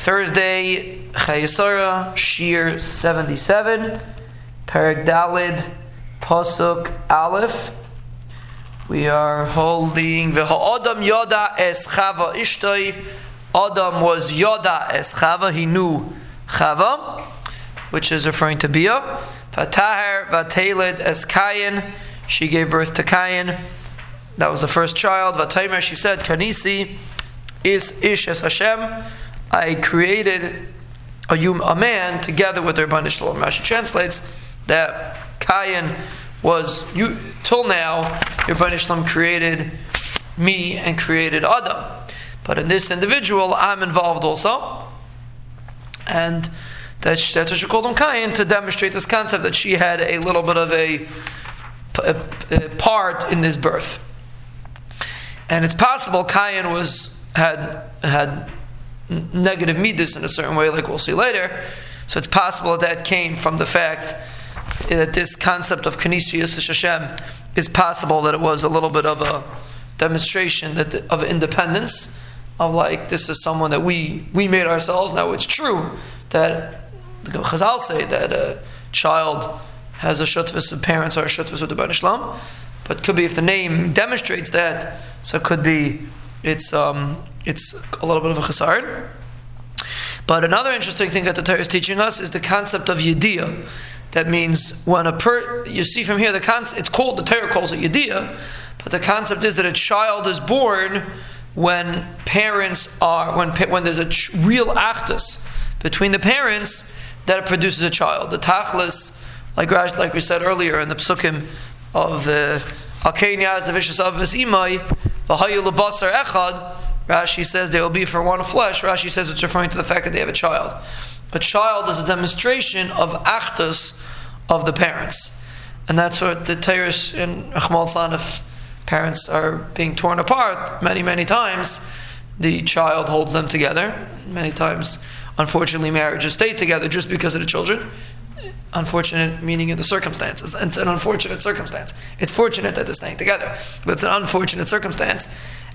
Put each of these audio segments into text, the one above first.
Thursday, Chayesara, Shir 77, Perek Dalid, Pasuk Aleph. We are holding the Adam Yoda es Ishtoi. Adam was Yoda es Chava, he knew Chava, which is referring to Bia. Vatahar Vateled es she gave birth to Kayin. That was the first child. Vataimer, she said, Kanisi is Ish es Hashem. I created a, a man together with the Rabban Shalom. Rashi translates that Kayin was, you, till now, Rabban Shalom created me and created Adam. But in this individual, I'm involved also. And that's, that's what she called him Kayin to demonstrate this concept that she had a little bit of a, a, a part in this birth. And it's possible Kayin was had had negative midas in a certain way, like we'll see later. So it's possible that that came from the fact that this concept of Yisrael Hashem is possible that it was a little bit of a demonstration that of independence, of like this is someone that we we made ourselves. Now it's true that the Chazal say that a child has a shutfus of parents or a shutfus of the Islam, but could be if the name demonstrates that, so it could be it's um, it's a little bit of a chasard. But another interesting thing that the Torah is teaching us is the concept of yediyah. That means when a per you see from here the concept it's called the Torah calls it yediyah, but the concept is that a child is born when parents are when when there's a ch- real achdus between the parents that it produces a child. The tachlis, like like we said earlier in the psukim of the Alkenya, the vicious of his imai, lebasar echad. Rashi says they will be for one flesh. Rashi says it's referring to the fact that they have a child. A child is a demonstration of achdus of the parents. And that's what the Tyrus in Achmal San, if parents are being torn apart many, many times, the child holds them together. Many times, unfortunately, marriages stay together just because of the children. Unfortunate meaning in the circumstances. It's an unfortunate circumstance. It's fortunate that they're staying together, but it's an unfortunate circumstance.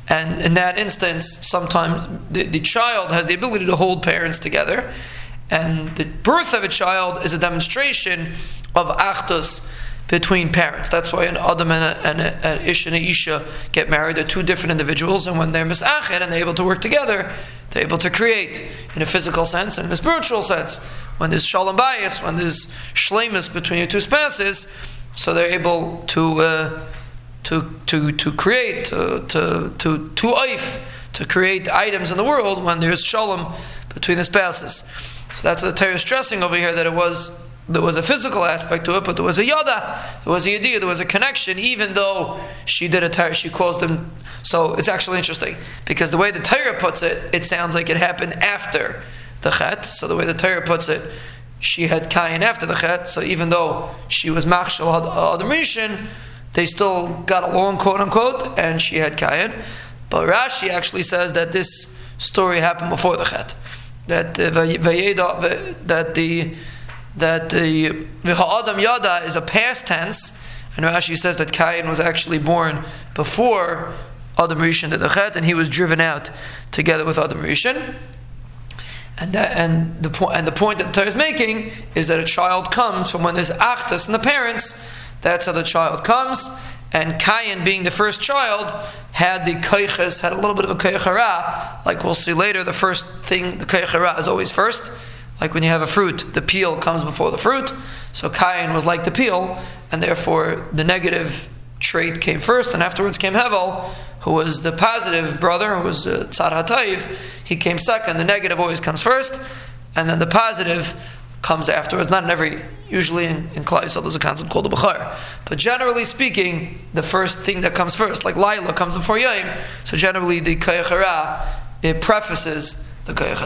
And in that instance, sometimes the, the child has the ability to hold parents together. And the birth of a child is a demonstration of achdus between parents. That's why an Adam and, an Ish and Isha get married. They're two different individuals, and when they're misached and they're able to work together, they're able to create in a physical sense and in a spiritual sense. When there's shalom bayis, when there's shlemus between your two spouses, so they're able to uh, to to to create to to to oif, to create items in the world when there's shalom between the spouses. So that's what the Torah is stressing over here that it was there was a physical aspect to it, but there was a yada, there was a yadiyah, there was a connection, even though she did a Torah, she caused them. So it's actually interesting because the way the Torah puts it, it sounds like it happened after the chet. So the way the Torah puts it, she had kain after the chet. So even though she was machshel adam rishon, they still got along, quote unquote, and she had kain. But Rashi actually says that this story happened before the chet. That uh, that the that the Adam Yada is a past tense, and Rashi says that Cain was actually born before Adam Rishon did the Chet, and he was driven out together with Adam Rishon. And, that, and, the point, and the point that the Torah is making is that a child comes from when there's achdus in the parents. That's how the child comes. And Cain, being the first child, had the koiches, had a little bit of a koichara. Like we'll see later, the first thing, the koichara is always first. Like when you have a fruit, the peel comes before the fruit. So Cain was like the peel, and therefore the negative trait came first, and afterwards came Hevel, who was the positive brother, who was uh, Tzad HaTayv. He came second. The negative always comes first, and then the positive comes afterwards. Not in every, usually in, in Klaisel there's a concept called the Bechar. But generally speaking, the first thing that comes first, like Laila comes before Yom, so generally the Kayachara, it prefaces the Kayach